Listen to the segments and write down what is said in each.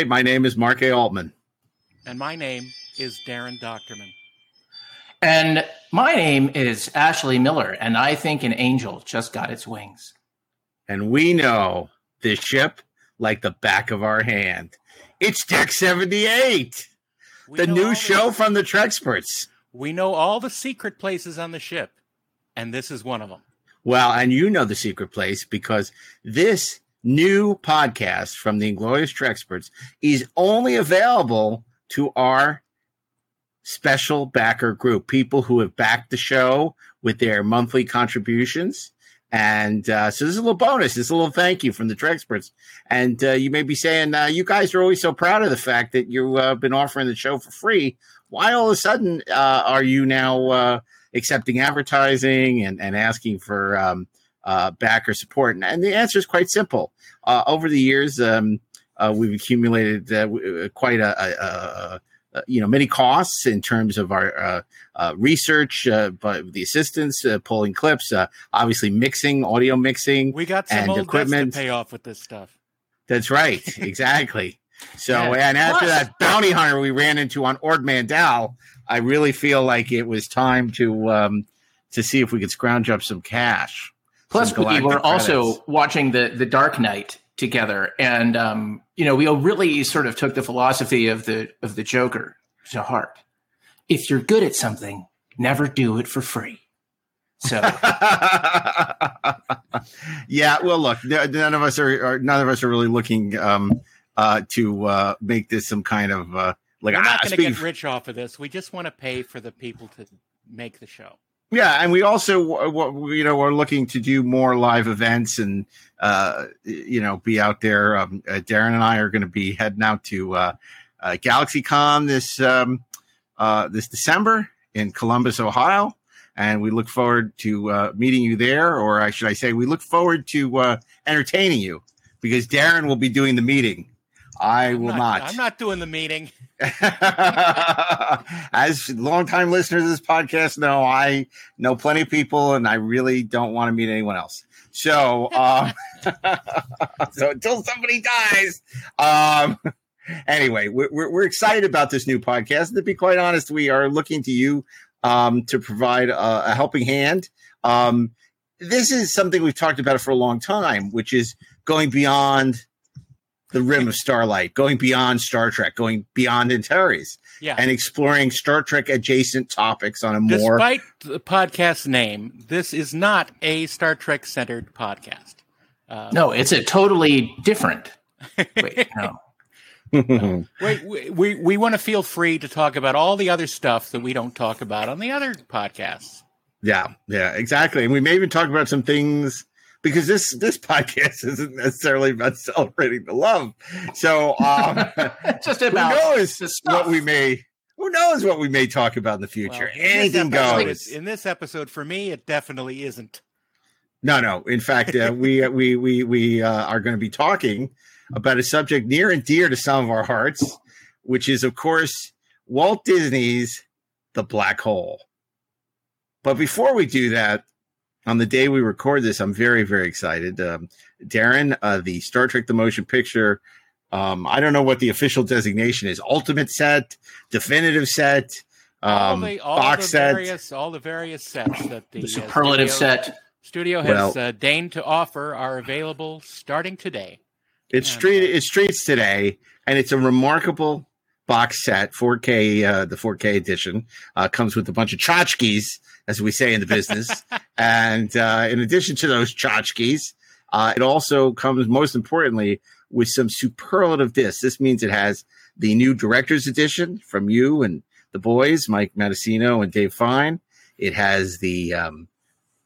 Hey, my name is Mark A. Altman. And my name is Daren Dochterman. And my name is Ashley Miller, and I think an angel just got its wings. And we know this ship like the back of our hand. It's Deck 78, We the new all show from the Treksperts. We know all the secret places on the ship, and this is one of them. Well, and you know the secret place because this new podcast from the Inglorious Treksperts is only available to our special backer group, people who have backed the show with their monthly contributions. And uh, so this is a little bonus. This is a little thank you from the Treksperts. And uh, you may be saying, uh, you guys are always so proud of the fact that you've uh, been offering the show for free. Why all of a sudden uh, are you now uh, accepting advertising and, and asking for um, uh, backer support? And, and the answer is quite simple. Uh, over the years, um, uh, we've accumulated uh, uh, quite a, a, a, a you know many costs in terms of our uh, uh, research, uh, but the assistance, uh, pulling clips, uh, obviously mixing, audio mixing. We got some And old equipment. equipment to pay off with this stuff. That's right, exactly. So, Yeah. and after Plus- that bounty hunter we ran into on Ord Mantell, I really feel like it was time to um, to see if we could scrounge up some cash. Plus, we galactic were also watching the the Dark Knight together, and um, you know, we really sort of took the philosophy of the of the Joker to heart. If you're good at something, never do it for free. So yeah, well, look, none of us are, are none of us are really looking um, uh, to uh, make this some kind of uh, like We're ah, not going to get rich off of this. We just want to pay for the people to make the show. Yeah, and we also, what you know, are looking to do more live events and uh, you know be out there. Um, uh, Daren and I are going to be heading out to uh, uh, GalaxyCon this um, uh, this December in Columbus, Ohio, and we look forward to uh, meeting you there. Or I should I say, we look forward to uh, entertaining you because Daren will be doing the meeting. I I'm will not, not. I'm not doing the meeting. As longtime listeners of this podcast know, I know plenty of people, and I really don't want to meet anyone else. So, um, so until somebody dies, um, anyway, we're, we're we're excited about this new podcast. And to be quite honest, we are looking to you um, to provide a, a helping hand. Um, this is something we've talked about for a long time, which is going beyond the rim of starlight, going beyond Star Trek, going beyond Antares, Yeah. and exploring Star Trek adjacent topics on a more Despite the podcast name, this is not a Star Trek centered podcast. Uh, no, it's a totally different. Wait, no. we, we, we, we want to feel free to talk about all the other stuff that we don't talk about on the other podcasts. Yeah, yeah, exactly. And we may even talk about some things because this this podcast isn't necessarily about celebrating the love. So um It's just who about knows the what we may who knows what we may talk about in the future. Well, in this Anything episode- goes. In this episode, for me, it definitely isn't. No, no. In fact, uh, we we we we uh, are going to be talking about a subject near and dear to some of our hearts, which is, of course, Walt Disney's The Black Hole. But before we do that, on the day we record this, I'm very very excited. Um, Daren, uh, the Star Trek: The Motion Picture. Um, I don't know what the official designation is. Ultimate set, definitive set, all um, the, all box the set. various all the various sets that the, the uh, superlative studio, set. studio has Well- uh, deigned to offer are available starting today. It's And, street. uh, It's streets today, and it's a remarkable box set. 4K, uh, the 4K edition uh, comes with a bunch of tchotchkes, as we say in the business. and uh, in addition to those tchotchkes, uh, it also comes, most importantly, with some superlative discs. This means it has the new director's edition from you and the boys, Mike Matessino and Dave Fein. It has the um,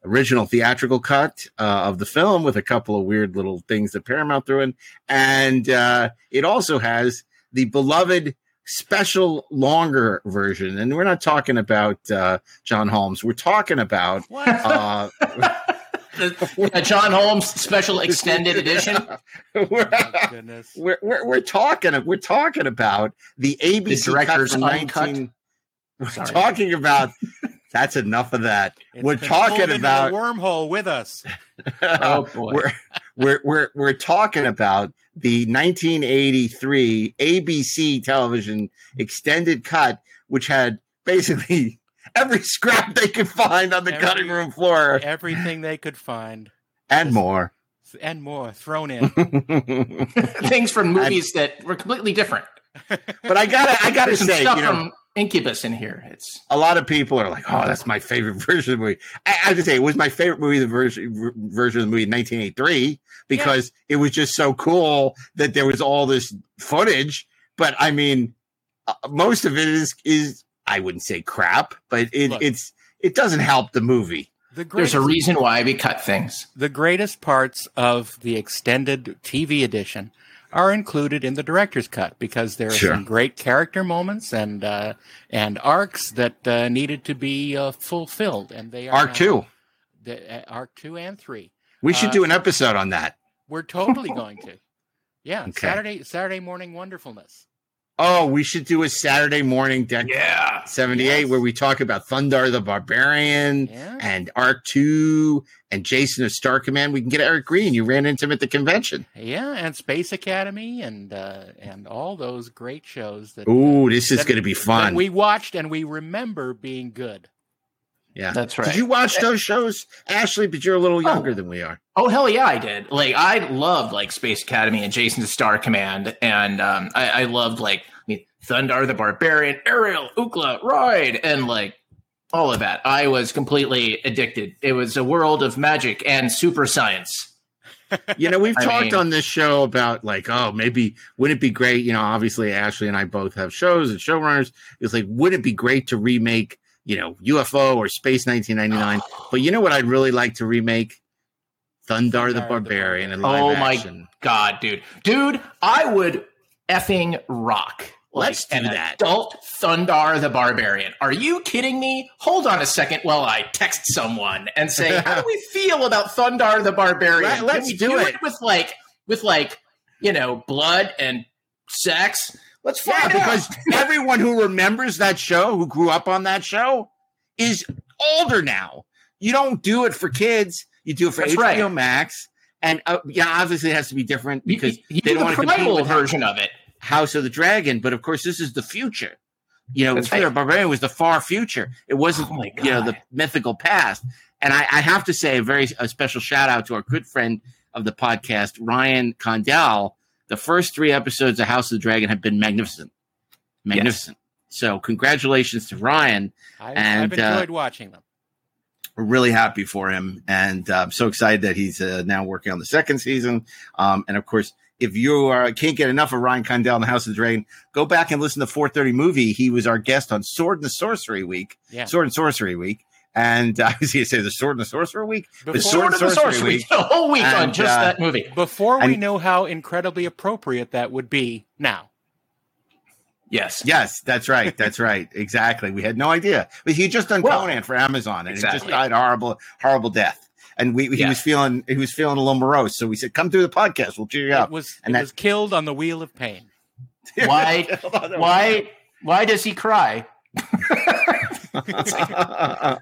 original theatrical cut uh, of the film with a couple of weird little things that Paramount threw in, and uh, it also has the beloved special longer version. And we're not talking about uh, John Holmes. We're talking about What? uh, The, the John Holmes special extended edition. we're, Oh, we're, we're, we're talking we're talking about the ABC The director's cut from uncut. 19 We're Sorry. talking about that's enough of that. It's we're talking pulled into the about wormhole with us. Oh boy. we're we're we're we're talking about the 1983 ABC television extended cut, which had basically every scrap they could find on the Every- cutting room floor Everything they could find and more. and more thrown in. Things from movies that were completely different. but I gotta I gotta some say, stuff you know, from Incubus in here. It's a lot of people are like, "Oh, that's my favorite version of the movie." I, I have to say, it was my favorite movie, the version version of the movie in 1983, because it was just so cool that there was all this footage. But I mean, uh, most of it is is I wouldn't say crap, but it, Look. it's it doesn't help the movie. The there's a reason why we cut things. the greatest parts of the extended TV edition are included in the director's cut because there are Sure. some great character moments and uh, and arcs that uh, needed to be uh, fulfilled, and they are Arc two, the, uh, arc two and three. we should Uh, do an episode on that. We're totally going to. Yeah, Okay. Saturday Saturday morning wonderfulness. Oh, we should do a Saturday morning deck Yeah. 78 Yes. where we talk about Thundarr the Barbarian. Yeah. and Ark II and Jason of Star Command. We can get Eric Greene. You ran into him at the convention. Yeah, and Space Academy and uh, and all those great shows that Ooh, this is going to be that fun. we watched and we remember being good. Yeah, That's right. Did you watch those shows, Ashley? But you're a little younger Oh. than we are. Oh hell yeah, I did. Like I loved like Space Academy and Jason's Star Command, and um, I, I loved like I mean Thundarr the Barbarian, Ariel, Ookla, Ride, and like all of that. I was completely addicted. It was a world of magic and super science. You know, we've talked mean- on this show about like, oh, maybe wouldn't it be great? You know, obviously Ashley and I both have shows and showrunners. It's like, wouldn't it be great to remake, you know, UFO or Space 1999? Ah. But you know what I'd really like to remake? Thundarr the Barbarian and live Oh my action. God, dude, dude, I would effing rock. Let's do that. Adult Thundarr the Barbarian. Are you kidding me? Hold on a second while I text someone and say, how do we feel about Thundarr the Barbarian? Let- let's we do it. with like with like you know blood and sex. Let's Yeah, find because everyone who remembers that show, who grew up on that show, is older now. You don't do it for kids. You do it for That's HBO right. Max. And uh, yeah, obviously it has to be different because you, you they do don't the want to compete primal with version of it. House of the Dragon. But of course, this is the future. You know, That's Fear right. Barbarian was the far future. It wasn't, Oh you know, the mythical past. And I, I have to say a very a special shout out to our good friend of the podcast, Ryan Condal. The first three episodes of House of the Dragon have been magnificent, magnificent. So congratulations to Ryan. I, And, I've uh, enjoyed watching them. We're really happy for him, and uh, I'm so excited that he's uh, now working on the second season. Um, and of course, if you uh, can't get enough of Ryan Condal in the House of the Dragon, go back and listen to 430 movie. He was our guest on Sword and Sorcery Week, Yeah. Sword and Sorcery Week. And uh, I was going to say the Sword and the Sorcerer Week. Before- Sword Sword and the Sorcerer, Sorcery, Week. the whole week on just uh, that movie. Before we and- know how incredibly appropriate that would be now. Yes. Yes, that's right. That's right. Exactly. We had no idea. But he had just done Well, Conan for Amazon, and he just died a horrible, horrible death. And we, he Yeah. was feeling he was feeling a little morose. So we said, "Come through the podcast. We'll cheer you It up." was And it that- was killed on the wheel of pain. Why- Why? Why does he cry? I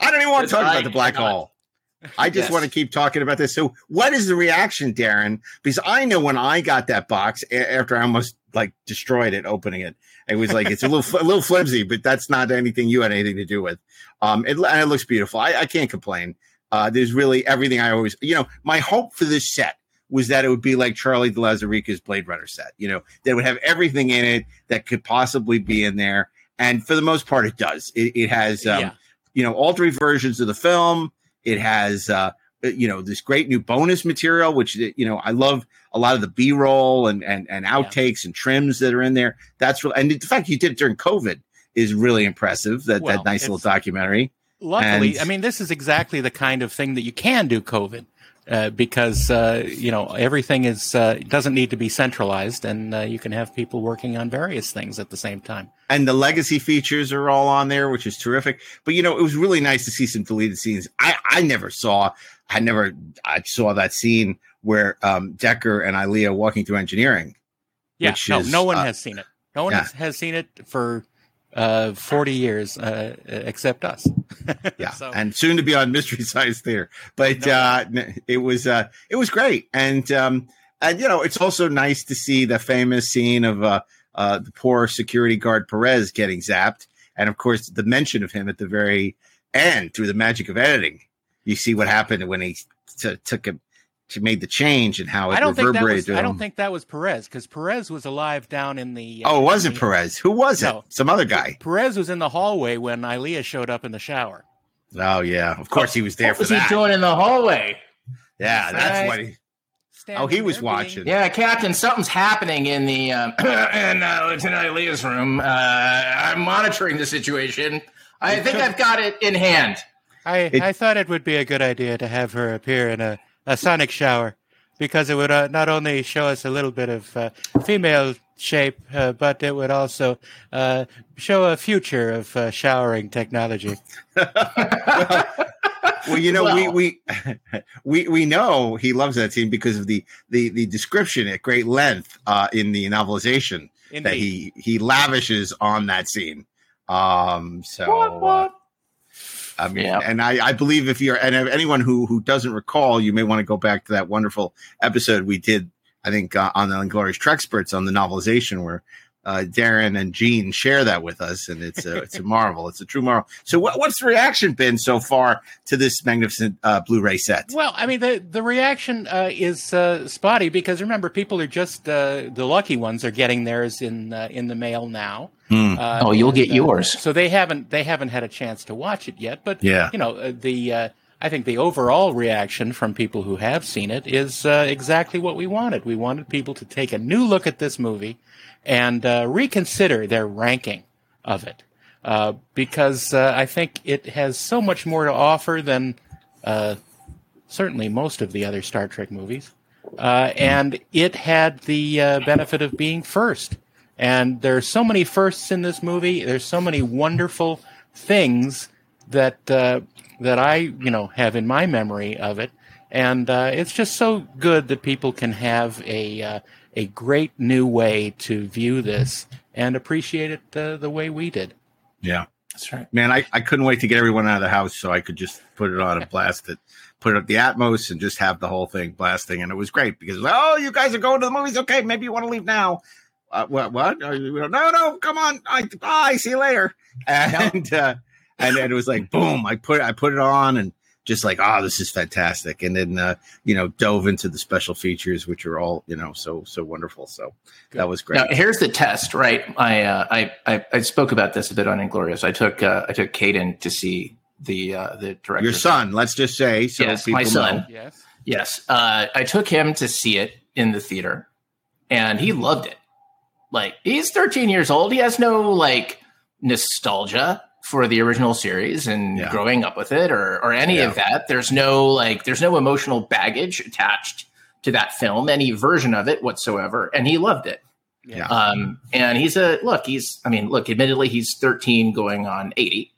don't even want to talk about the black cannot. hole. I just Yes. want to keep talking about this. So, what is the reaction, Daren? Because I know when I got that box a- after I almost like destroyed it opening it, it was like it's a little a little flimsy, but that's not anything you had anything to do with. Um, it, and it looks beautiful. I, I can't complain. Uh, there's really everything I always, you know, my hope for this set was that it would be like Charlie de Lauzirika's Blade Runner set. You know, that would have everything in it that could possibly be in there, and for the most part, it does. It, it has. Um, yeah. you know all three versions of the film it has uh you know this great new bonus material which you know i love a lot of the b-roll and and, and outtakes and trims that are in there that's really and the fact you did it during covid is really impressive that Well, that nice little documentary Luckily, And- I mean, this is exactly the kind of thing that you can do COVID uh, because uh, you know everything is uh, doesn't need to be centralized, and uh, you can have people working on various things at the same time. and the legacy features are all on there which is terrific but you know it was really nice to see some deleted scenes i i never saw i never i saw that scene where um decker and Ilia walking through engineering Yeah, no, is, no one has seen it. No one yeah. has, has seen it for uh, 40 years, uh, except us. Yeah, So- and soon to be on Mystery Science Theater. But No. uh, it was uh, it was great, and um, and you know it's also nice to see the famous scene of uh, uh, the poor security guard Perez getting zapped, and of course the mention of him at the very end through the magic of editing. You see what happened when he t- took him. She made the change and how it I don't think that was. I don't think that was Perez because Perez was alive down in the. Oh, it wasn't the- Perez. Who was it? Some other guy. Perez was in the hallway when Ilia showed up in the shower. Oh yeah, of course he was there what was that. he doing in the hallway? yeah, that's Right. what he. Standing Oh, he was there being- watching. Yeah, Captain, something's happening in the um, in uh, Lieutenant Leah's room. Uh, I'm monitoring the situation. I think I've got it in hand. I, It- I thought it would be a good idea to have her appear in a, a sonic shower because it would uh, not only show us a little bit of uh, female shape, uh, but it would also uh, show a future of uh, showering technology. Well, you know, Well- we we we we know he loves that scene because of the the the description at great length uh, in the novelization that he he lavishes on that scene. Um, so What, what? I mean, Yeah. and I, I believe if you're and anyone who who doesn't recall, you may want to go back to that wonderful episode we did. I think uh, on the Inglorious Treksperts on the novelization where uh, Daren and Gene share that with us, and it's a it's a marvel. It's a true marvel. So, what, what's the reaction been so far to this magnificent uh, Blu-ray set? Well, I mean, the the reaction uh, is uh, spotty because remember, people are just uh, the lucky ones are getting theirs in uh, in the mail now. Hmm. Uh, Oh, you'll and, get uh, yours. So they haven't they haven't had a chance to watch it yet. But Yeah. you know, uh, the uh, I think the overall reaction from people who have seen it is uh, exactly what we wanted. We wanted people to take a new look at this movie and uh, reconsider their ranking of it. Uh, because uh, I think it has so much more to offer than uh, certainly most of the other Star Trek movies. Uh, and it had the benefit of being first. And there's so many firsts in this movie. There's so many wonderful things that uh, that I you know have in my memory of it. And uh, it's just so good that people can have a uh, a great new way to view this and appreciate it uh, the way we did. Yeah, That's right. man, I, I couldn't wait to get everyone out of the house so I could just put it on and blast it, put up the Atmos, and just have the whole thing blasting. And it was great because oh, you guys are going to the movies. Okay, maybe you want to leave now. Uh, what? What? No, no, come on. I, bye. See you later. And uh, and then it was like boom. I put I put it on and just like oh, this is fantastic. And then uh, you know dove into the special features, which are all you know so so wonderful. So that was great. Now here's the test, right? I, uh, I I I spoke about this a bit on Inglorious. I took uh, I took Caden to see the uh, the director. Your son, let's just say, so Yes, my son. know. Yes. Yes, uh, I took him to see it in the theater, and he loved it. Like he's 13 years old, he has no like nostalgia for the original series and Yeah. growing up with it or or any Yeah. of that. There's no like there's no emotional baggage attached to that film, any version of it whatsoever, and he loved it. Yeah. Um, and he's a look. He's, I mean, look. Admittedly, he's 13 going on 80,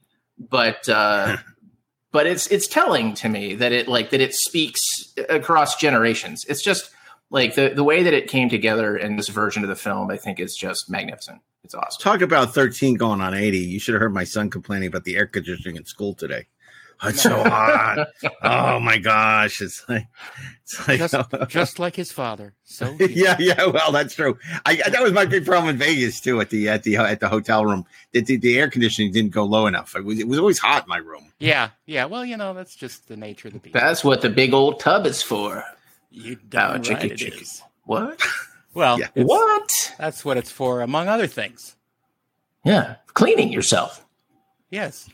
but uh, but it's it's telling to me that it like that it speaks across generations. It's just like the the way that it came together in this version of the film. I think is just magnificent. It's awesome. Talk about 13 going on 80. You should have heard my son complaining about the air conditioning in school today. It's so hot. oh my gosh. It's like, it's like, Just, just like his father. So yeah, yeah. Well, that's true. I, that was my big problem in Vegas too. At the at the at the hotel room, the, the, the air conditioning didn't go low enough. It was it was always hot in my room. yeah, yeah. Well, you know, that's just the nature of the beast. That's what the big old tub is for. You Oh, darn chicky, right it chicky. is. What? Well, Yeah. what? that's what it's for, among other things. Yeah, cleaning yourself. Yes.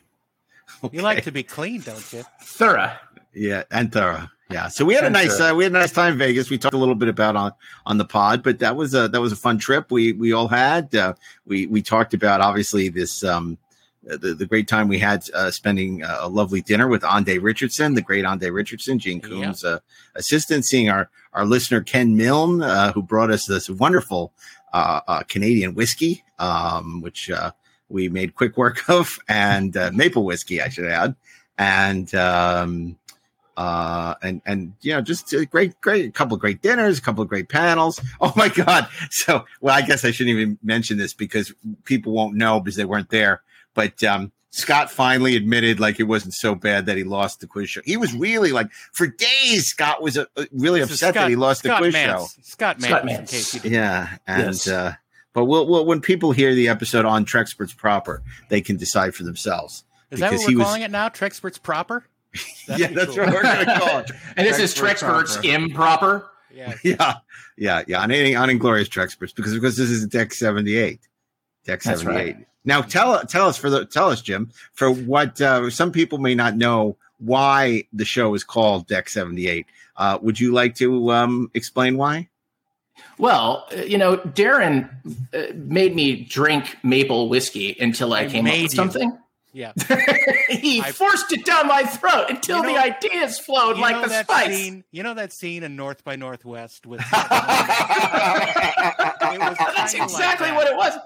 You like to be clean, don't you? Thorough. Yeah, and thorough. Yeah. So we had a nice thorough. uh, we had a nice time in Vegas. We talked a little bit about on on the pod, but that was a that was a fun trip we we all had. Uh, we we talked about obviously this um the, the great time we had uh, spending uh, a lovely dinner with Ande Richardson, the great Ande Richardson, Gene Yeah. Coombs' uh, assistant, seeing our our listener Ken Milne, uh, who brought us this wonderful uh, uh, Canadian whiskey, um, which uh, we made quick work of, and uh, maple whiskey, I should add, and um, uh, and and you know just a great great a couple of great dinners, a couple of great panels. Oh my god! So well, I guess I shouldn't even mention this because people won't know because they weren't there. But um, Scott finally admitted like it wasn't so bad that he lost the quiz show. He was really like for days. Scott was uh, really This is upset that he lost Scott the quiz Mantz. show. Scott Mantz. Scott in Mantz. case you didn't- Yeah, and Yes. uh, but we'll, we'll, when people hear the episode on Treksperts proper, they can decide for themselves. Is that what we're was- calling it now? Treksperts proper? That'd yeah, that's cool. what we're going to call it. And this is Treksperts Treksperts proper. improper. Yeah. Yeah, yeah, yeah. On, any- on Inglorious Treksperts because because this is Deck seventy eight. Deck seventy eight. right. Now tell tell us for the tell us Jim for what uh, some people may not know why the show is called Deck seventy eight. Uh, would you like to um, explain why? Well, uh, you know, Daren uh, made me drink maple whiskey until I, I came up made with you. something. Yeah. he I- forced it down my throat until You know- the ideas flowed like know the that spice. scene? You know that scene in North by Northwest with? It was That's kinda like exactly that. what it was.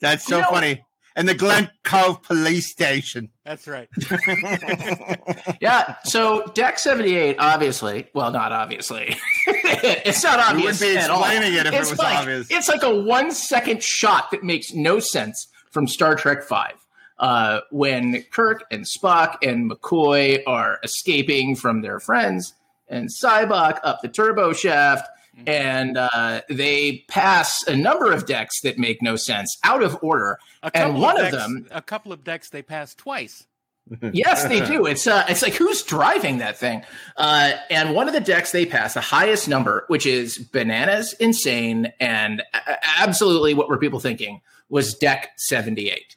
That's so You know- funny. And the Glen Cove Police Station. That's right. Yeah. So Deck 78, obviously, well, not obviously. it's not We obvious. wouldn't be at all. it if it it's was like, obvious. It's like a one second shot that makes no sense from Star Trek Five. Uh, when Kirk and Spock and McCoy are escaping from their friends and Sybok up the turbo shaft, Mm-hmm. and uh, they pass a number of decks that make no sense out of order. And one of decks, them- a couple of decks they pass twice. Yes, they do. It's uh, it's like who's driving that thing? Uh, and one of the decks they pass the highest number, which is bananas, insane, and a- absolutely what were people thinking was deck seventy eight.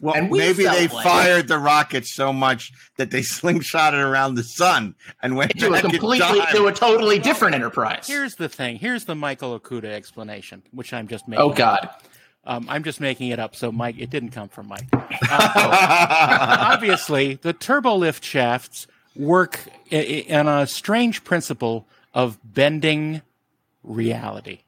Well, And we maybe they like- fired the rocket so much that they slingshotted around the sun and went To a completely, to a totally different enterprise. Here's the thing. Here's the Michael Okuda explanation, which I'm just making. Oh God! Um, I'm just making it up. So Mike, it didn't come from Mike. Uh, obviously, the turbo lift shafts work i- i- on a strange principle of bending reality.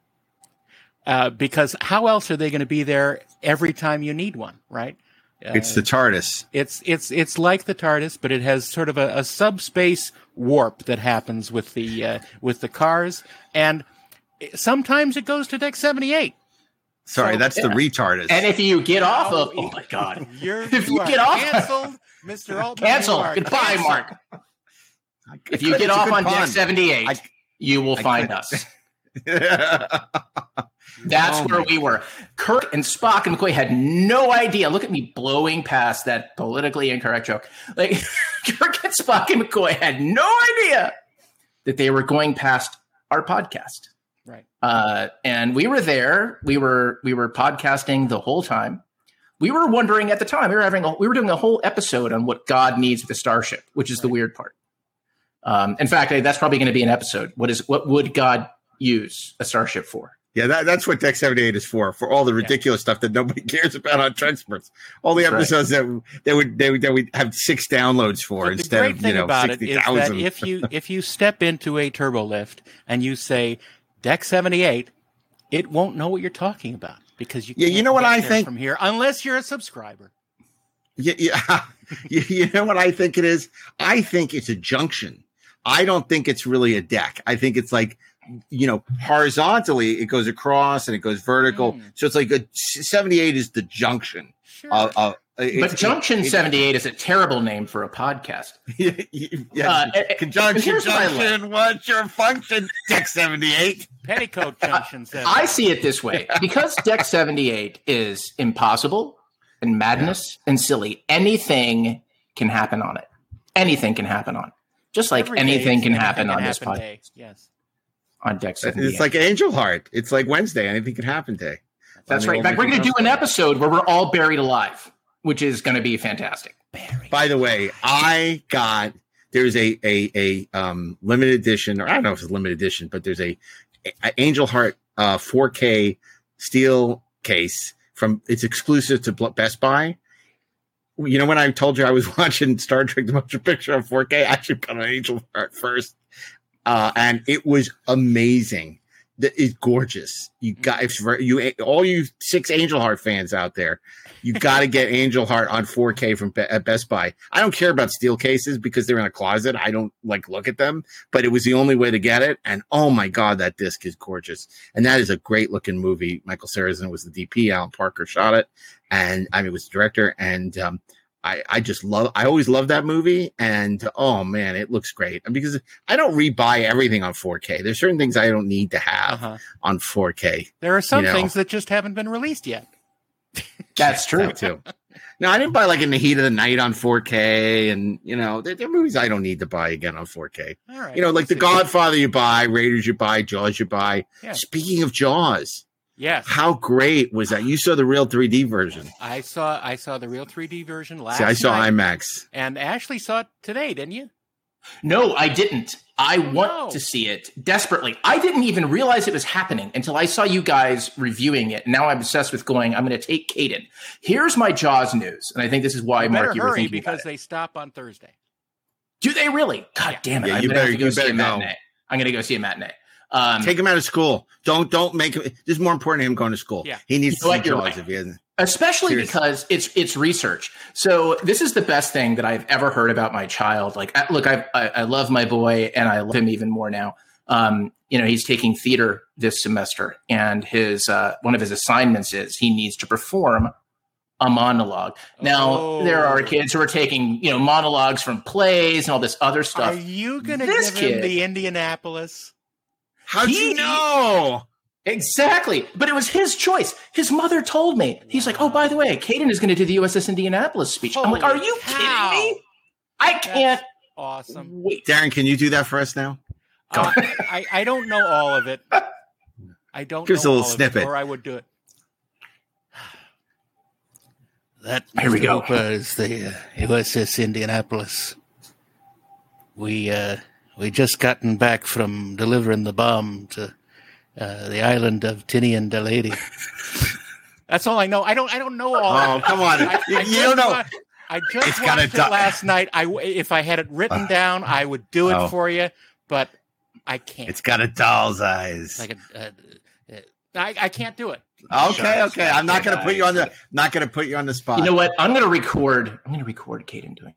Uh, because how else are they going to be there every time you need one, right? Uh, it's the TARDIS. it's it's it's like the TARDIS, but it has sort of a, a subspace warp that happens with the uh, with the cars, and sometimes it goes to deck seventy eight. Sorry, So, that's the yeah. retardis. And if you get off of, oh my God, You're If you you get off- canceled, Mister Altman. cancel. you Goodbye. Mark. If you get off good on deck seventy eight, you will I find could- us. That's Oh where we were. Kirk and Spock and McCoy had no idea. Look at me blowing past that politically incorrect joke. Like Kirk and Spock and McCoy had no idea that they were going past our podcast. Right. Uh, and we were there. We were we were podcasting the whole time. We were wondering at the time. We were having a, we were doing a whole episode on what God needs with a starship, which is the weird part. Um, in fact, that's probably going to be an episode. What is what would God use a starship for? Yeah, that, that's what Deck 78 is for, for all the ridiculous stuff that nobody cares about on Treksperts. All the That's right. episodes that they would they would, that would have six downloads for But the instead great of thing you know about it is that 60,000. if you if you step into a turbo lift and you say deck seventy eight, it won't know what you're talking about because you Yeah, you know what I think? from here unless you're a subscriber. Yeah, yeah. you know what I think it is? I think it's a junction. I don't think it's really a deck. I think it's like, you know, horizontally it goes across and it goes vertical. Mm. So it's like a 78 is the junction. Sure. Uh, uh, But it's- Junction it- 78 is a terrible name for a podcast. yeah, Uh, eh, eh, conjunction, here's what I junction. What's your function? Deck 78. Petticoat Junction says I see it this way because Deck 78 is impossible and madness and silly, anything can happen on it. Anything can happen on it. Just like Every day anything can anything happen on can this happen podcast. Yes. On Deck It's like Angel Heart. It's like Wednesday. Anything can happen day. That's right. mean, In fact, we're going to do an episode where we're all buried alive, which is going to be fantastic. By the way, I got there's a a a um limited edition, or I don't know if it's a limited edition, but there's a, a Angel Heart uh 4K steel case from it's exclusive to Best Buy. You know when I told you I was watching Star Trek: The Motion Picture on 4K, I actually put an Angel Heart first, uh, and it was amazing. It's gorgeous. You got if you all you six Angel Heart fans out there, you got to get Angel Heart on 4K from at Best Buy. I don't care about steel cases because they're in a closet. I don't like look at them, but it was the only way to get it. And oh my god, that disc is gorgeous, and that is a great looking movie. Michael Seresin was the DP. Alan Parker shot it, and I mean it was the director, and um, I, I just love I always love that movie and oh man it looks great and because I don't rebuy everything on 4K there's certain things I don't need to have Uh-huh. on 4K There are some You know. things that just haven't been released yet. That's true. that too no I didn't buy like in the heat of the night on 4K and you know there, there are movies I don't need to buy again on 4K All right. you know like we'll The. Godfather you buy Raiders you buy Jaws you buy Yeah. speaking of Jaws Yes. how great was that you saw the real 3D version I saw I saw the real 3D version last see I saw night, IMAX and Ashley saw it today, didn't you? No, I didn't. I want No. to see it desperately. I didn't even realize it was happening until I saw you guys reviewing it. Now I'm obsessed with going, I'm going to take Caden. Here's my Jaws news. And I think this is why, You Mark, you were hurry thinking because about it. they stop on Thursday. Do they really? God Yeah. damn it. Yeah, I'm you going to have better- go you see a better go. matinee. I'm going to go see a matinee. Um, take him out of school don't don't make him this is more important than him going to school Yeah. he needs You to know see what? Right. if he hasn't especially Seriously. because it's it's research. So this is the best thing that I've ever heard about my child. Like, I, look, I, I I love my boy, and I love him even more now. Um, you know, he's taking theater this semester, and his uh, one of his assignments is he needs to perform a monologue. Now Oh. there are kids who are taking you know monologues from plays and all this other stuff. Are you going to This give him the Indianapolis? How'd He- you know? Exactly. But it was his choice. His mother told me. He's like, oh, by the way, Caden is going to do the USS Indianapolis speech. I'm like, are you cow. kidding me? I can't Awesome. wait. Daren, can you do that for us now? Uh, I, I don't know all of it. I don't Give us know a little snippet. it, or I would do it. That Here we go. Hooper is the uh, USS Indianapolis. We uh, we just gotten back from delivering the bomb to uh, the island of Tinian Lady. That's all I know. I don't. I don't know all. Oh, come on. I, You- I you don't know. wa- I just It's gotta watched it die. last night. I w- if I had it written down, I would do it Oh. for you, but I can't. It's got a doll's eyes. like a, uh, uh, I, I can't do it. okay, okay. I'm not going to put you on the not going to put you on the spot. You know what? I'm going to record. I'm going to record Caden doing.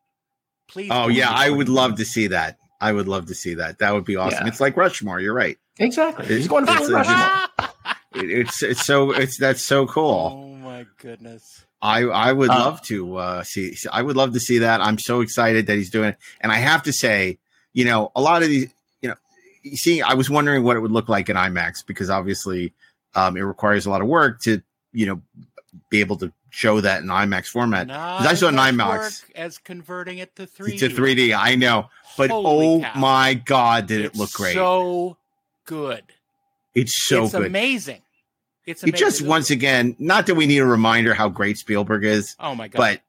Please. oh yeah. I would love to see that. I would love to see that. That would be awesome. Yeah. It's like Rushmore. You're right. Exactly. He's going for It's the a- Rushmore. It- it's it's so it's that's so cool. Oh my goodness. I I would Uh, love to uh, see. I would love to see that. I'm so excited that he's doing it. And I have to say, you know, a lot of these, you know, you see, I was wondering what it would look like in IMAX because obviously um, it requires a lot of work to, you know, be able to show that in IMAX format. Not I saw an IMAX. as converting it to three To 3D, I know, but Holy oh cow. my god, did It's it look great! So good. it's so it's good. amazing. It's It amazing. just once again, not that we need a reminder how great Spielberg is, Oh my god. but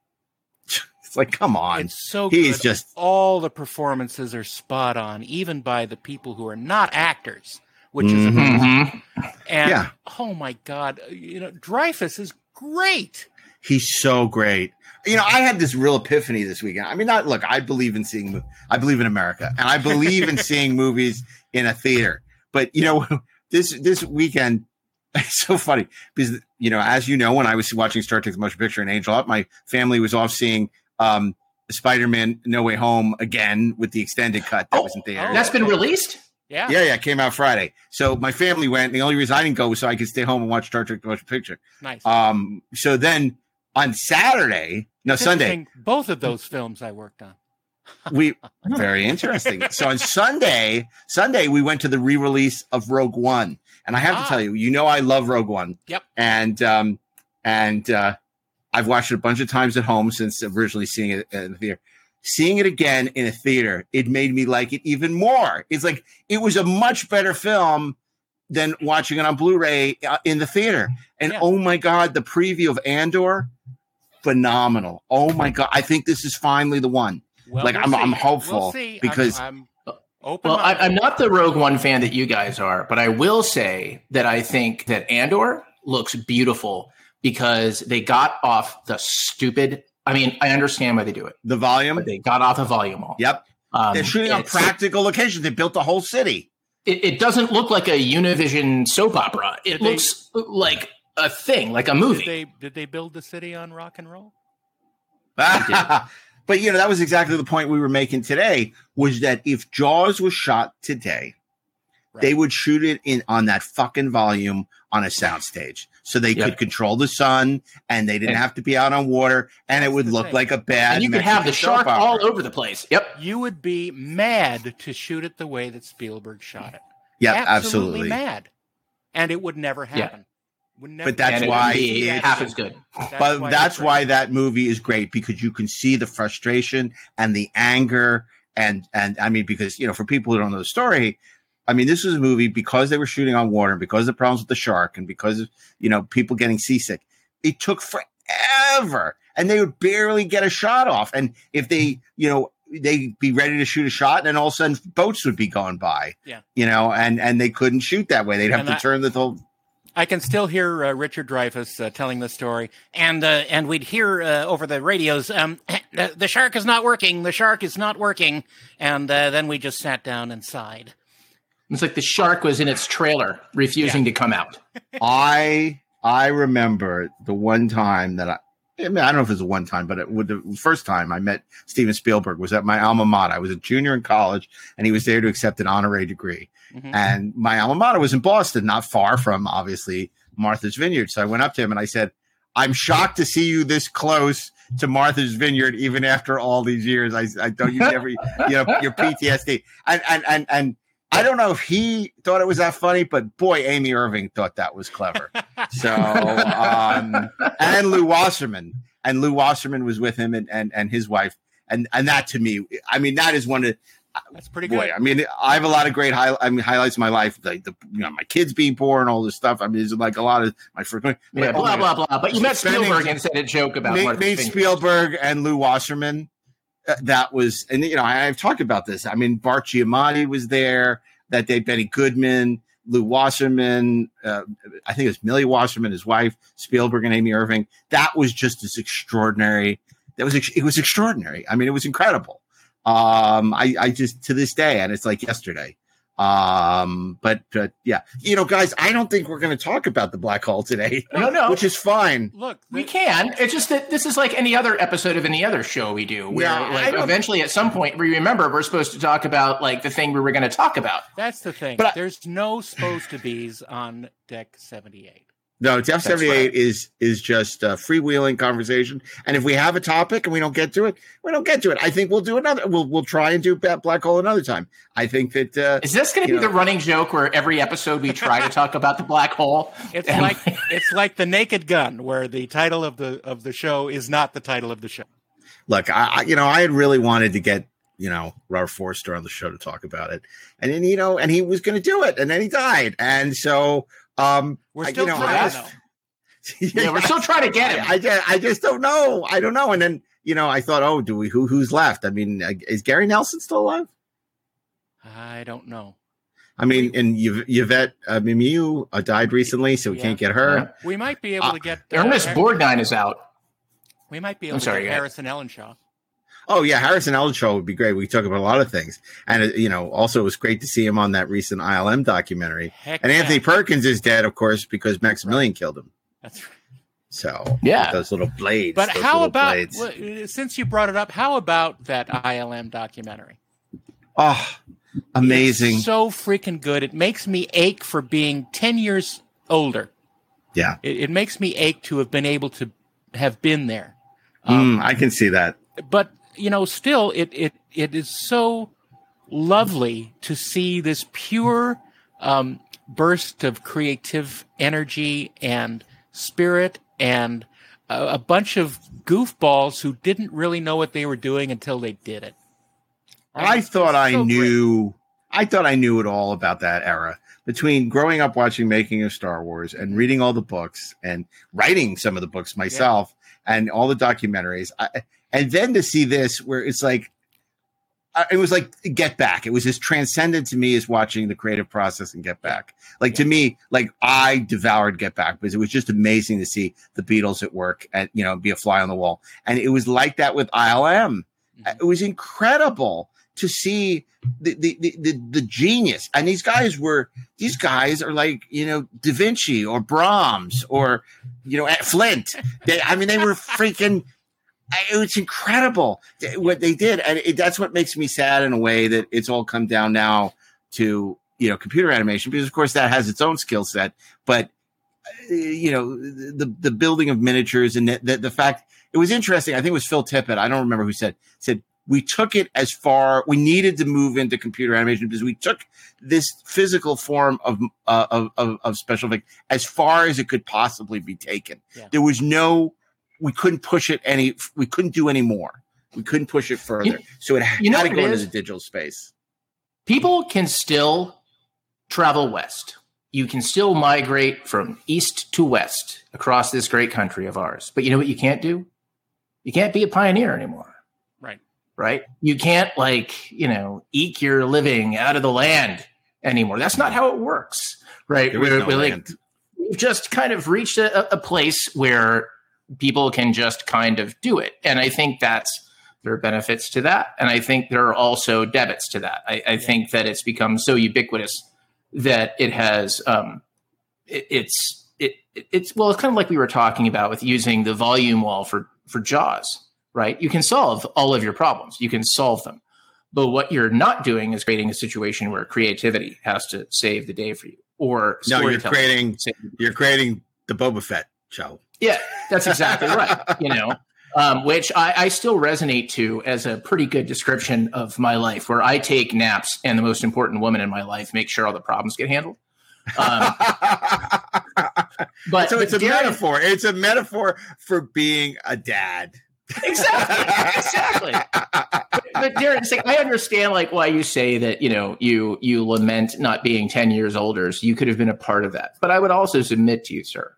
it's like, come on, it's so he's good. just all the performances are spot on, even by the people who are not actors, which is Mhm. amazing. Mhm. And Yeah. oh my god, you know, Dreyfuss is great. He's so great. You know, I had this real epiphany this weekend. I mean, not look, I believe in seeing, I believe in America, and I believe in seeing movies in a theater. But you know, this this weekend, it's so funny because you know, as you know, when I was watching Star Trek: The Motion Picture and Angel Up, my family was off seeing um, Spider-Man: No Way Home again with the extended cut that Oh, was in theaters. oh, That's been released. Yeah. Yeah, yeah, it came out Friday. So my family went. The only reason I didn't go was so I could stay home and watch Star Trek: The Motion Picture. Nice. Um, so then on Saturday, no It's Sunday, Both of those films I worked on. we very interesting. So on Sunday, Sunday we went to the re-release of Rogue One, and I have Ah. to tell you, you know, I love Rogue One. Yep. And um, and uh, I've watched it a bunch of times at home since originally seeing it in the theater. Seeing it again in a theater, it made me like it even more. It's like it was a much better film than watching it on Blu-ray uh, in the theater. And Yeah. oh my god, the preview of Andor, phenomenal. Oh my god, I think this is finally the one. Well, Like, we'll I'm- see. I'm hopeful We'll see. I'm- because- I'm, open. Well, I, I'm not the Rogue One fan that you guys are, but I will say that I think that Andor looks beautiful because they got off the stupid. I mean, I understand why they do it, The volume, they got off the volume all. Yep. Um, They're shooting on practical locations. They built the whole city. it, it doesn't look like a Univision soap opera. It Did they- looks like a thing, like a Did movie. they did they build the city on rock and roll? but you know, that was exactly the point we were making today was that if Jaws was shot today, Right. they would shoot it in on that fucking volume on a soundstage. So they Yep. could control the sun and they didn't And- have to be out on water and it would look thing. like a bad and you could have the Mexican soap shark all over the place. Yep. You would be mad to shoot it the way that Spielberg shot it. Yeah, absolutely, absolutely. mad, and it would never Yeah. happen. Would never But that's and it why would be it's- half as good. but why that's why that movie is great because you can see the frustration and the anger and and I mean because you know for people who don't know the story, I mean this was a movie because they were shooting on water and because of the problems with the shark and because of you know people getting seasick. It took forever and they would barely get a shot off and if they you know they'd be ready to shoot a shot and then all of a sudden boats would be going by Yeah. you know and and they couldn't shoot that way they'd have And to that- turn the whole I can still hear uh, Richard Dreyfuss uh, telling the story, and uh, and we'd hear uh, over the radios, um, the, "The shark is not working. The shark is not working." And uh, then we just sat down and sighed. It's like the shark was in its trailer, refusing to come out. I I remember the one time that I. I, mean, I don't know if it was one time, but it, with the first time I met Steven Spielberg was at my alma mater. I was a junior in college, and he was there to accept an honorary degree. Mhm. And my alma mater was in Boston, not far from obviously Martha's Vineyard. So I went up to him and I said, "I'm shocked to see you this close to Martha's Vineyard, even after all these years. I, I thought you never, you know, your PTSD." And and and and I don't know if he thought it was that funny, but boy, Amy Irving thought that was clever. So, um, and Lew Wasserman, and Lew Wasserman was with him and, and, and his wife. And, and that to me, I mean, that is one of, That's pretty boy, good. I mean, I have a lot of great high, I mean, highlights of my life, like the, you know, my kids being born, all this stuff. I mean, there's like a lot of my first, Yeah, blah blah blah. But you met Spielberg and said a joke about Nate, Nate Spielberg and Lew Wasserman. Uh, That was, and you know, I, I've talked about this. I mean, Bart Giamatti was there. That day, Benny Goodman, Lew Wasserman. Uh, I think it was Millie Wasserman, his wife, Spielberg, and Amy Irving. That was just as extraordinary. That was it was extraordinary. I mean, it was incredible. Um, I, I just to this day, and it's like yesterday. Um, but but yeah, you know, guys, I don't think we're going to talk about the black hole today, No, no. which is fine. Look, We can. It's just that this is like any other episode of any other show we do. Where Yeah, like eventually at some point we remember we're supposed to talk about like the thing we were going to talk about. that's the thing. But I- There's no supposed to be's on deck 78. No, Def That's seventy eight right. is is just a freewheeling conversation. And if we have a topic and we don't get to it, we don't get to it. I think we'll do another. We'll we'll try and do Ba- black hole another time. I think that uh, Is this going to be know. the running joke where every episode we try to talk about the black hole? It's And- like it's like the Naked Gun, where the title of the of the show is not the title of the show. look, I, I you know I had really wanted to get you know Robert Forster on the show to talk about it, and then you know, and he was going to do it, and then he died, and so um, We're I- still you know, trying. I- though. yeah, we're still trying to get him. I, I just I just don't know. I don't know. And then you know I thought, oh, do we who who's left? I mean, uh, is Gary Nelson still alive? I don't know. I mean, and Yv- Yvette uh, Mimieux uh, died recently, so we Yeah. can't get her. We might be able Uh, to get Ernest Har- Borgnine is out. We might be able I'm to sorry, get go ahead. Harrison Ellenshaw. Oh yeah, Harrison Ellenshaw would be great. We talk about a lot of things, and uh, you know, also it was great to see him on that recent ILM documentary. Heck And yeah. Anthony Perkins is dead, of course, because Maximilian killed him. That's right. So Yeah. those little blades. But how about blades. since you brought it up? How about that ILM documentary? Oh, amazing! It's so freaking good. It makes me ache for being ten years older. yeah, It, it makes me ache to have been able to have been there. Um, Mm, I can see that. but you know, still, it it it is so lovely to see this pure um, burst of creative energy and spirit, and a, a bunch of goofballs who didn't really know what they were doing until they did it. I it's thought I so great. knew. I thought I knew it all about that era. Between growing up watching Making of Star Wars and reading all the books and writing some of the books myself and all the documentaries, I, and then to see this where it's like, uh, it was like Get Back. It was as transcendent to me as watching the creative process and Get Back. Like to me, like I devoured Get Back because it was just amazing to see the Beatles at work and you know be a fly on the wall. And it was like that with ILM. Mhm. It was incredible to see the the, the the the genius. And these guys were these guys are like you know Da Vinci or Brahms or you know Flint. They, I mean, they were freaking. It's incredible what they did, and it, that's what makes me sad in a way that it's all come down now to you know computer animation because of course that has its own skill set, but uh, you know the the building of miniatures and the, the, the fact it was interesting. I think it was Phil Tippett. I don't remember who said said we took it as far we needed to move into computer animation because we took this physical form of uh, of, of, of special effects as far as it could possibly be taken. Yeah. There was no we couldn't push it any we couldn't do any more. We couldn't push it further. You- so it had you know to go into the digital space. people can still travel west. You can still migrate from east to west across this great country of ours. But you know what you can't do? You can't be a pioneer anymore, Right. right? You can't like, you know, eke your living out of the land anymore. That's not how it works, right? There We're, no we're like, we've just kind of reached a, a place where people can just kind of do it. And I think that's there are benefits to that. And I think there are also debits to that. I, I think that it's become so ubiquitous that it has um it, it's it, it- it's well it's kind of like we were talking about with using the volume wall for for jaws right you can solve all of your problems you can solve them but what you're not doing is creating a situation where creativity has to save the day for you or No, you're creating save the day. you're creating the Boba Fett show. Yeah, that's exactly right. You know, um, which I, I still resonate to as a pretty good description of my life, where I take naps and the most important woman in my life make sure all the problems get handled. Um, but so it's a but Daren- metaphor. It's a metaphor for being a dad. Exactly, exactly. But Daren, like, I understand like why you say that you know you you lament not being ten years older. So you could have been a part of that. But I would also submit to you, sir,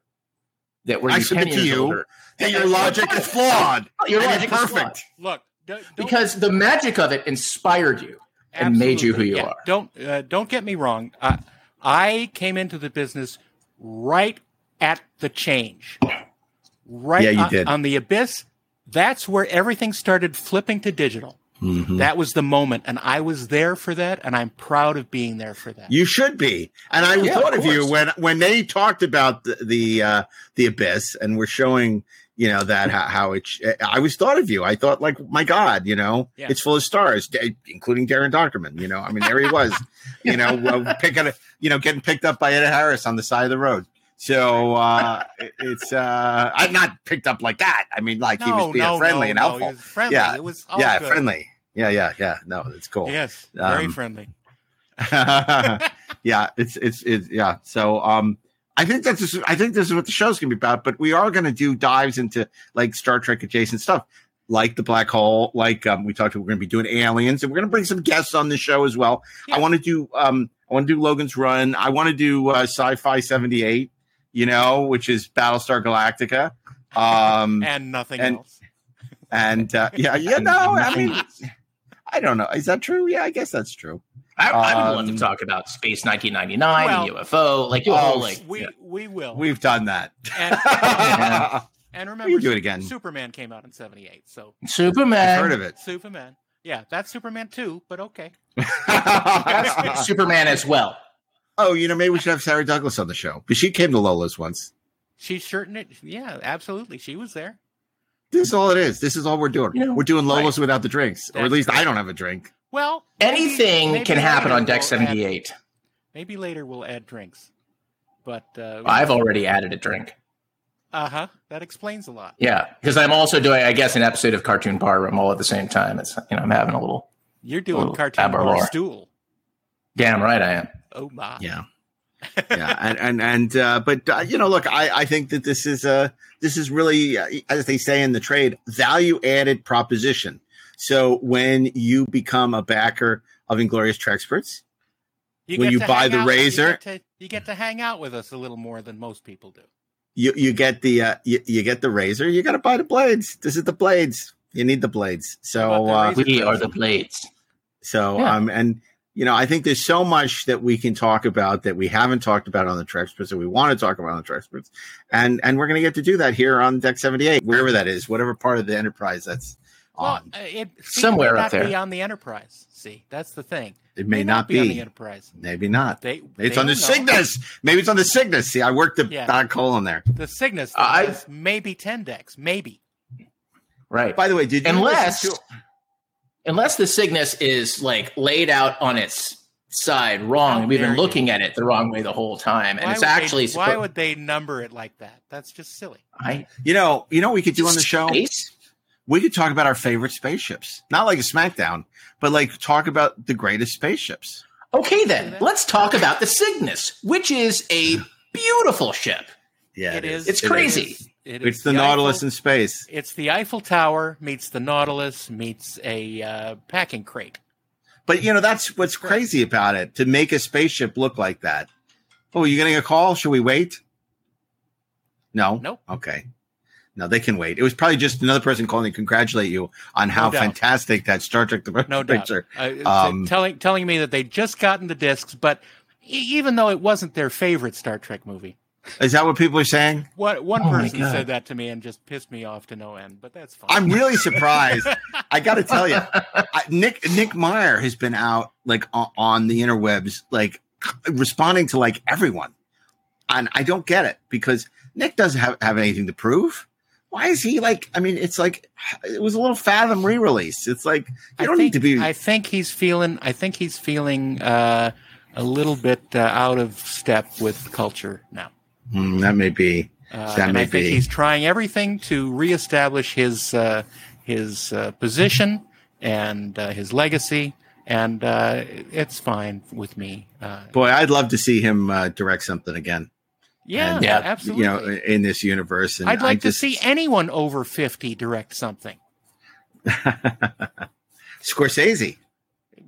that were I you submit ten to years you older, That your logic is flawed. your logic it's is flawed. perfect. Look, don't- because the magic of it inspired you. and made you who you Yeah, are. Don't uh, don't get me wrong. Uh, I came into the business right at the change. Right Yeah, you on, did. on the abyss. That's where everything started flipping to digital. Mhm. That was the moment, and I was there for that, and I'm proud of being there for that. You should be. And I Yeah, thought of of, you when when they talked about the the, uh, the abyss and were showing you know that how, how it. I was thought of you. I thought like my God, you know, Yeah. it's full of stars, d- including Daren Dochterman, You know, I mean, there he was. you know, uh, picking a, you know getting picked up by Ed Harris on the side of the road. So uh, it's uh, I'm not picked up like that. I mean, like he was being friendly and no, helpful. he was friendly. Yeah, It was all yeah, good. friendly. Yeah, yeah, yeah. No, it's cool. Yes, very Um, friendly. yeah, it's it's it's yeah. So um I think that's just, I think this is what the show's gonna be about, but we are gonna do dives into like Star Trek adjacent stuff, like the black hole, like um we talked about we're gonna be doing aliens, and we're gonna bring some guests on the show as well. Yeah. I want to do um I want to do Logan's Run. I want to do uh, Sci-Fi 78, you know, which is Battlestar Galactica. Um and nothing and- else. and uh, yeah, yeah, no, I mean I don't know. Is that true? Yeah, I guess that's true. I, I would love Um, to talk about Space 1999 and UFO, like do a Oh, whole like. We yeah. we will. We've done that. and, I've and We remember, do it again. Superman came out in '78, so Superman. heard of it. Superman. Yeah, that's Superman too, but okay. Superman as well. oh, you know, maybe we should have Sarah Douglas on the show because she came to Lola's once. She's certain it. Yeah, absolutely. She was there. This is all it is. This is all we're doing. You know, we're doing Lola's without the drinks, or at That's least I don't have a drink. Well, Anything maybe can happen on Deck we'll 78. add- maybe later we'll add drinks, but uh, I've already added a drink. uh huh. That explains a lot. Yeah, because I'm also doing, I guess, an episode of Cartoon Bar Room all at the same time. It's you know, I'm having a little. You're doing Oh, cartoon Abba bar Lore. stool. Damn right I am. Oh my. Yeah, yeah, and and and uh, but uh, you know, look, I I think that this is uh this is really uh, as they say in the trade, value added proposition. So when you become a backer of Inglorious Treksperts, when you buy the out- razor- you get, to, you get to hang out with us a little more than most people do. you you get the uh, you, you get the razor. You got to buy the blades. This is the blades. You need the blades. So How uh, the We are the blades. So, Yeah. um, and you know, I think there's so much that we can talk about that we haven't talked about on the Treksperts that we want to talk about on the Treksperts, and and we're going to get to do that here on Deck 78, wherever that is, whatever part of the enterprise that's on. uh, it see, Somewhere it may up not be there. on the Enterprise. See, that's the thing. It may not on the be. Enterprise. Maybe not. They, It's they on the know. Cygnus. Maybe it's on the Cygnus. See, I worked the Yeah. dot colon there. The Cygnus thing I- maybe ten decks, maybe. Right. By the way, did you Unless listen to- unless the Cygnus is like laid out on its side wrong, How we've dare been you. looking at it the wrong way the whole time, and Why it's actually they, why suppo- would they number it like that? That's just silly. I, you know, you know, what we could do on the show. Space? We could talk about our favorite spaceships, not like a SmackDown, but like talk about the greatest spaceships. Okay, then let's talk about the Cygnus, which is a beautiful ship. Yeah, it is. It's crazy. is- it It's is the Nautilus Eiffel, in space. It's the Eiffel Tower meets the Nautilus meets a uh, packing crate. But you know, that's what's crazy about it to make a spaceship look like that. Oh, are you getting a call? Should we wait? No. Nope. Okay. No, they can wait. It was probably just another person calling to congratulate you on how doubt. fantastic that Star Trek the No doubt. picture. Uh, Um, telling telling me that they just gotten the discs, but even though it wasn't their favorite Star Trek movie, Is that what people are saying? what one Oh person said that to me and just pissed me off to no end. But that's fine. I'm really surprised. I got to tell you, I, Nick Nick Meyer has been out like on, on the interwebs, like responding to like everyone, and I don't get it because Nick doesn't have, have anything to prove. Why is he like? I mean, it's like it was a little Fathom re-release. It's like you I don't think, need to be. I think he's feeling. I think he's feeling uh, a little bit uh, out of step with culture now. Hmm, that may be. Uh, That and may I think be. he's trying everything to reestablish his uh, his uh, position and uh, his legacy, and uh, it's fine with me. Uh, Boy, I'd love to see him uh, direct something again. yeah, And, Yeah, absolutely. You know, in this universe, and I'd like I just, to see anyone over fifty direct something. Scorsese.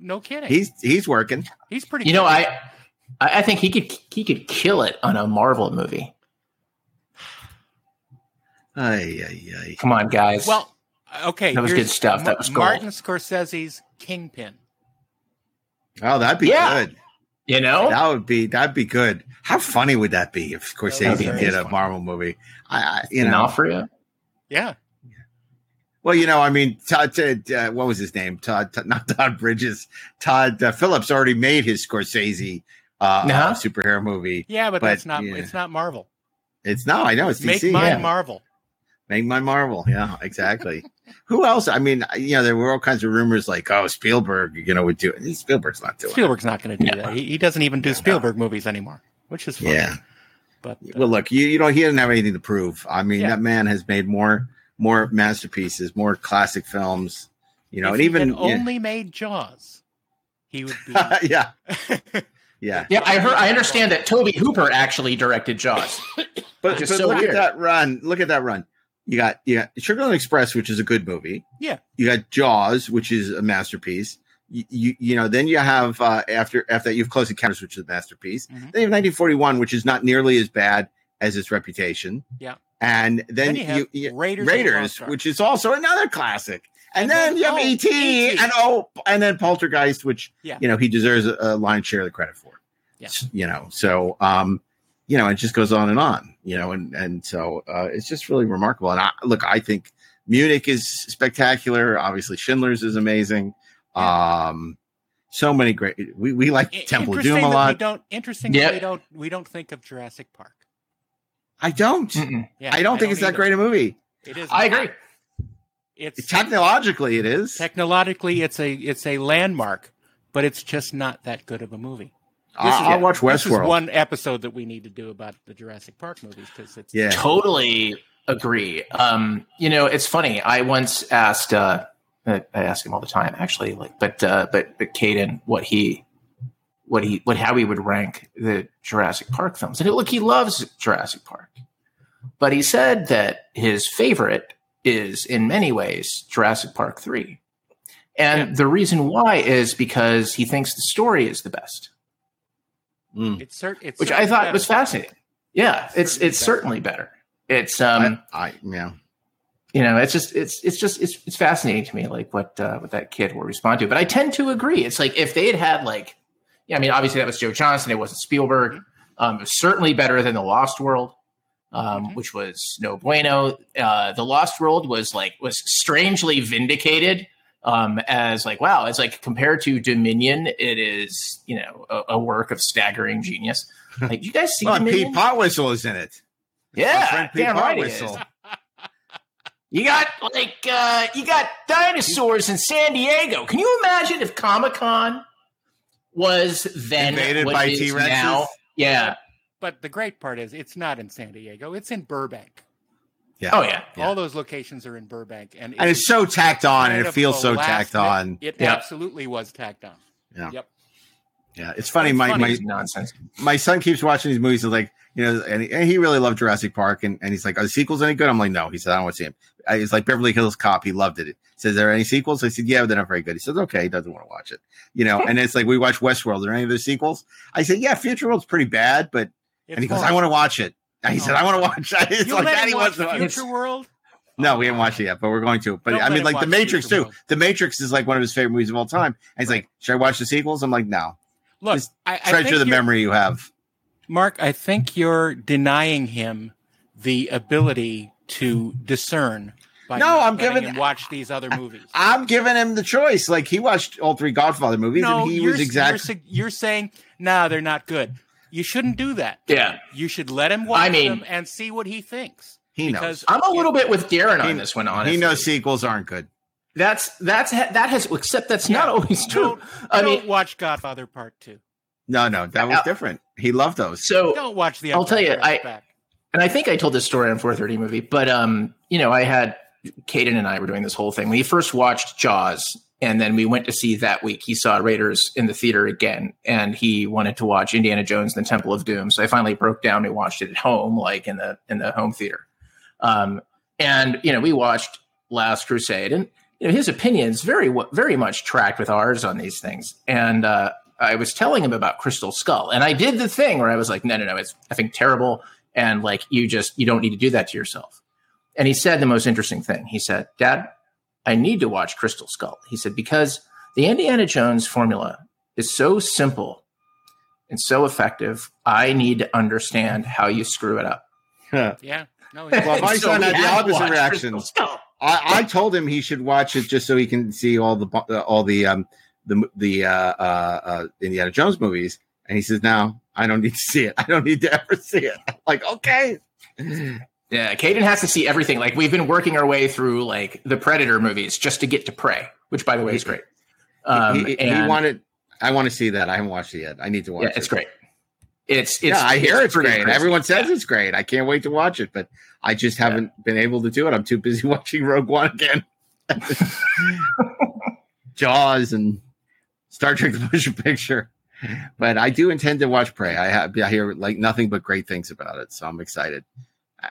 No kidding. He's he's working. he's pretty. You know, good. I I I think he could he could kill it on a Marvel movie. Ay, ay, ay. Come on, guys. well, okay. That was good stuff. That was gold. Martin Scorsese's Kingpin. Oh, that'd be Yeah. good. you know, That would be that'd be good. How funny would that be if That Scorsese be did a. Marvel movie? I, I you know. D'Onofrio. Yeah, Well, you know, I mean, Todd. Todd uh, what was his name? Todd, Todd not Todd Bridges. Todd uh, Phillips already made his Scorsese uh, uh, Uh-huh. superhero movie. yeah, but, But, that's not. yeah. It's not Marvel. It's no, I know it's Make DC. mine yeah. Marvel. Make my Marvel. Yeah, exactly. Who else? I mean, you know, there were all kinds of rumors like, oh, Spielberg, you know, would do it. Spielberg's not doing Spielberg's not going to do No. that. He, he doesn't even do Spielberg movies anymore, which is it. fine. Yeah. But uh, Well, look, you, you know, he doesn't have anything to prove. I mean, Yeah. that man has made more more masterpieces, more classic films. You know, if and he even had only made Jaws, he would be. yeah, yeah. Yeah, I heard. I understand that Tobe Hooper actually directed Jaws. But, but so look weird. at that run. Look at that run. You got you got Sugarland Express, which is a good movie. Yeah. You got Jaws, which is a masterpiece. You you, you know, then you have uh, after after that you have Close Encounters, which is a masterpiece. Mhm. Then you have 1941, which is not nearly as bad as its reputation. Yeah. And then, Then you, you Raiders Raiders, which is also another classic. And, And then, then- you have oh, ET, E.T.. and oh, and then Poltergeist, which Yeah. you know he deserves a, a lion's share of the credit for. Yeah. You know, so um, you know, it just goes on and on. You know, and and so uh, it's just really remarkable. And I, look, I think Munich is spectacular. Obviously, Schindler's is amazing. Um, so many great. We we like I- Temple of interesting Doom a that We lot. don't. Interesting Yeah. we don't. We don't think of Jurassic Park. I don't. Mm-mm. Yeah, I don't think it's that great a movie. It is. I agree. It's Technologically, it is. technologically, it's a it's a landmark, but it's just not that good of a movie. I'll, This is- I'll watch This is Westworld. one episode that we need to do about the Jurassic Park movies because it's Yeah. Totally agree. Um, you know, it's funny. I once asked. Uh, I I ask him all the time, actually. Like, but uh, but but Caden, what he, what he, what how he would rank the Jurassic Park films, and look, he loves Jurassic Park, but he said that his favorite is in many ways Jurassic Park three, and Yeah. the reason why is because he thinks the story is the best, Mm. it's, cer- it's which I thought better. was fascinating. Yeah, it's Certainly it's better. certainly better. It's um. I, I yeah. you know it's just it's it's just it's it's fascinating to me like what uh, what that kid will respond to but i tend to agree it's like if they had had like yeah i mean obviously that was joe johnston it wasn't spielberg um, it was certainly better than the lost world um, Mhm. which was no bueno. Uh, the Lost World was like was strangely vindicated um, as like wow, it's like compared to Dominion, it is you know a, a work of staggering genius. Like you guys see Well, and Dominion? Pete Postlethwaite is in it. Yeah, friend Pete damn right it is. Postlethwaite. You got like uh, you got dinosaurs in San Diego. Can you imagine if Comic Con was then Invaded what by T-Rexes? now? Yeah. But the great part is it's not in San Diego. It's in Burbank. Yeah. Oh yeah. Yeah. All those locations are in Burbank, and, And it's so tacked on, and it feels so tacked bit- on. It Yeah. absolutely was tacked on. Yeah. Yep. Yeah, it's funny. It's my funny. my It's nonsense. my son keeps watching these movies. and like, you know, and he, and he really loved Jurassic Park, and, and he's like, are the sequels any good? I'm like, no. He said, I don't want to see him. I, it's like Beverly Hills Cop. He loved it. He says, are there any sequels? I said, yeah, but they're not very good. He says, okay. He doesn't want to watch it. You know, and it's like we watch Westworld. Are there any of the sequels? I said, yeah, Futureworld's pretty bad, but It's and he goes. I want to watch it. And he Oh. said, I want to watch it. It's You like let He watch wants to watch. Futureworld. No, we haven't watched it yet, but we're going to. But Don't I mean, like The Matrix too. World. The Matrix is like one of his favorite movies of all time. And he's like, should I watch the sequels? I'm like, no. Look, Just I, I Treasure think the memory you have. Mark. I think you're denying him the ability to discern. By No, I'm giving- him watch these other movies. I'm giving him the choice. Like he watched all three Godfather movies, no, and he you're, was exactly. You're, you're saying, nah, they're not good. You shouldn't do that. Yeah. You should let him watch I mean- them and see what he thinks. He because knows. I'm a little bit with Daren on He- this one. Honestly, He knows sequels aren't good. that's that's that has except that's Yeah. not always true. Don't, I don't mean, watch Godfather Part Two. No, no, that was Uh, different. He loved those. so Don't watch the. I'll tell you, I- Back. and I think I told this story on 430 movie, but um, you know, I had Caden and I were doing this whole thing. We first watched Jaws, and then we went to see that week. He saw Raiders in the theater again, and he wanted to watch Indiana Jones and the Temple of Doom. So I finally broke down and watched it at home, like in the in the home theater. Um, and you know, we watched Last Crusade, and you know, his opinions very very much tracked with ours on these things. And uh, I was telling him about Crystal Skull, and I did the thing where I was like, no, no, no, it's I think terrible, and like you just you don't need to do that to yourself. And he said the most interesting thing. He said, Dad, I need to watch Crystal Skull. He said, because the Indiana Jones formula is so simple and so effective. I need to understand how you screw it up. Yeah. No. Well, my So son had the opposite reaction. I, I told him he should watch it just so he can see all the uh, all the um the the uh, uh, uh, Indiana Jones movies, and he says, "No, I don't need to see it. I don't need to ever see it." I'm like, okay, Yeah, Caden has to see everything. Like we've been working our way through like the Predator movies just to get to Prey, which by the way is great. Um, he, he- he wanted. I want to see that. I haven't watched it yet. I need to watch yeah, it. it's great. It's, it's yeah, I hear it's, pretty great. crazy. Everyone says Yeah. it's great. I can't wait to watch it, but I just haven't been able to do it. I'm too busy watching Rogue One again, Jaws, and Star Trek: The Motion Picture. But I do intend to watch Prey. I have I hear like nothing but great things about it, so I'm excited.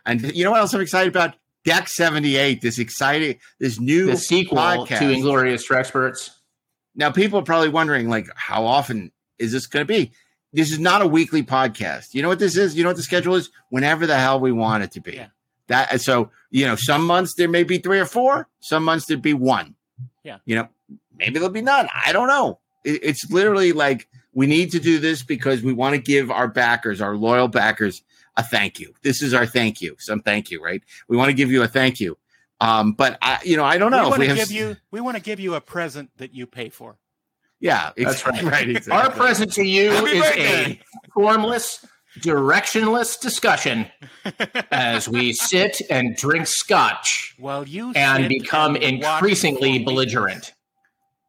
And you know what else I'm excited about? Deck 78. This exciting, this new the sequel podcast. to Inglorious Experts. Now, people are probably wondering, like, how often is this going to be? This is not a weekly podcast. You know what this is? You know what the schedule is? Whenever the hell we want it to be. Yeah. That so you know, some months there may be three or four. Some months there'd be one. Yeah. You know, maybe there'll be none. I don't know. It, it's literally like we need to do this because we want to give our backers, our loyal backers, a thank you. This is our thank you. Some thank you, right? We want to give you a thank you. Um, but I, you know, I don't know we want we to have. give you. We want to give you a present that you pay for. yeah, That's exactly, right. exactly. Our present to you Happy is birthday. a formless, directionless discussion as we sit and drink scotch Well, you and become and increasingly belligerent.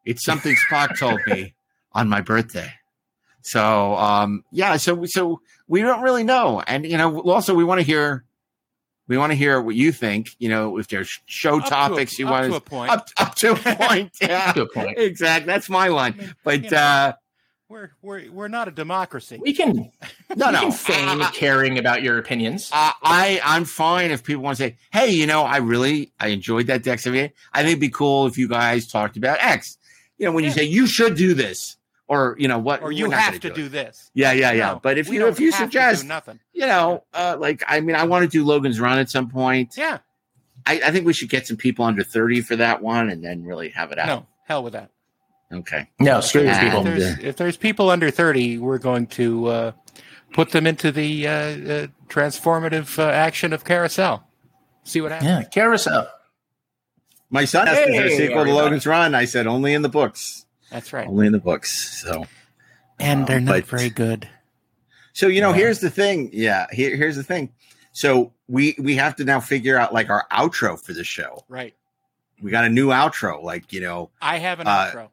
It's something Spock told me on my birthday. So um yeah, so so we don't really know. And you know, also we want to hear we want to hear what you think, you know, if there's show Up to a- topics you want to a point. up, up to a point. Yeah. Good point. Exactly. That's my I line. mean, But you know, uh we're we're we're not a democracy. We can, no we no. can feign I, caring about your opinions. I, I I'm fine if people want to say, "Hey, you know, I really I enjoyed that Dex of I think it'd be cool if you guys talked about X." You know, when you say you should do this, or you know what, or you have gonna to it. do this. Yeah, yeah, yeah. No, but if you if you have to do suggest, nothing, you know, uh, like I mean, I want to do Logan's Run at some point. yeah, I, I think we should get some people under thirty for that one, and then really have it out. no, hell with that. Okay. no, screw these people. If there's, if there's people under thirty, we're going to uh, put them into the uh, uh, transformative uh, action of Carousel. See what happens. Yeah, carousel. My son asked me for a sequel to. Logan's Run. I said only in the books. That's right. Only in the books. So And they're Um, not but- very good. So you know, Yeah. here's the thing. Yeah, here, here's the thing. So we we have to now figure out like our outro for the show. Right. We got a new outro. Like you know, I have an Uh, outro.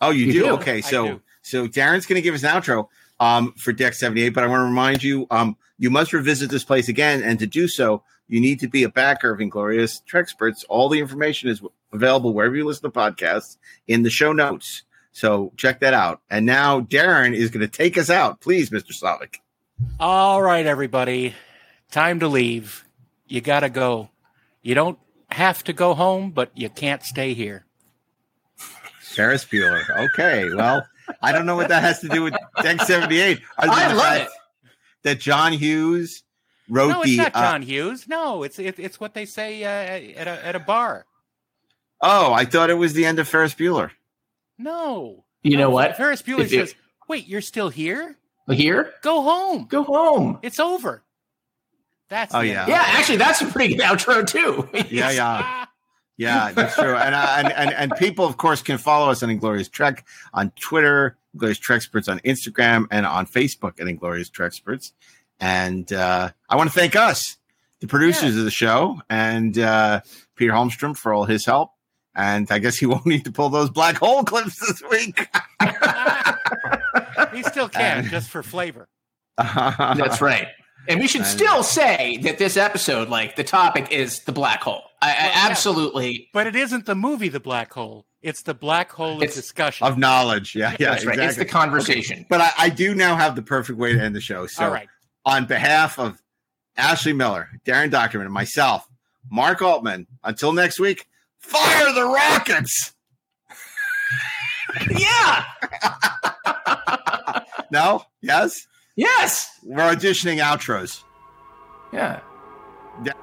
oh, you, You do? do. Okay, so do. so Daren's going to give us an outro um for Deck seventy eight. But I want to remind you, um, you must revisit this place again, and to do so, you need to be a backer of Inglorious Treksperts. All the information is available wherever you listen to podcasts in the show notes. So check that out. And now Daren is going to take us out, please, Mister Slavic. All right, everybody. Time to leave. You got to go. You don't have to go home, but you can't stay here. Ferris Bueller. Okay, well, I don't know what that has to do with Deck 78. I love it. That John Hughes wrote No, it's the. not uh, John Hughes. No, it's it, it's what they say uh, at a at a bar. Oh, I thought it was the end of Ferris Bueller. No. You know what? Ferris Bueller If you- says, "Wait, you're still here? Here, Go home. go home. It's over." That's Oh, yeah. Yeah, actually, that's a pretty good outro too. Yeah, yeah. Ah, Yeah, that's true. And, uh, and and and people, of course, can follow us on Inglorious Trek on Twitter, Inglorious Treksperts on Instagram, and on Facebook at Inglorious Treksperts. And uh, I want to thank us, the producers of the show, and uh, Peter Holmstrom for all his help. And I guess he won't need to pull those black hole clips this week. he still can, just for flavor. That's right. And we should And- still say that this episode, like the topic is the black hole. I, I Well, yeah. absolutely. But it isn't the movie The Black Hole. It's the black hole of It's- discussion. of knowledge. Yeah, yeah, that's right. It's the conversation. but I, I do now have the perfect way to end the show. So, All right. on behalf of Ashley Miller, Daren Dochterman, and myself, Mark Altman, until next week, fire the rockets. yeah. No? Yes? Yes. We're auditioning outros. Yeah. Thank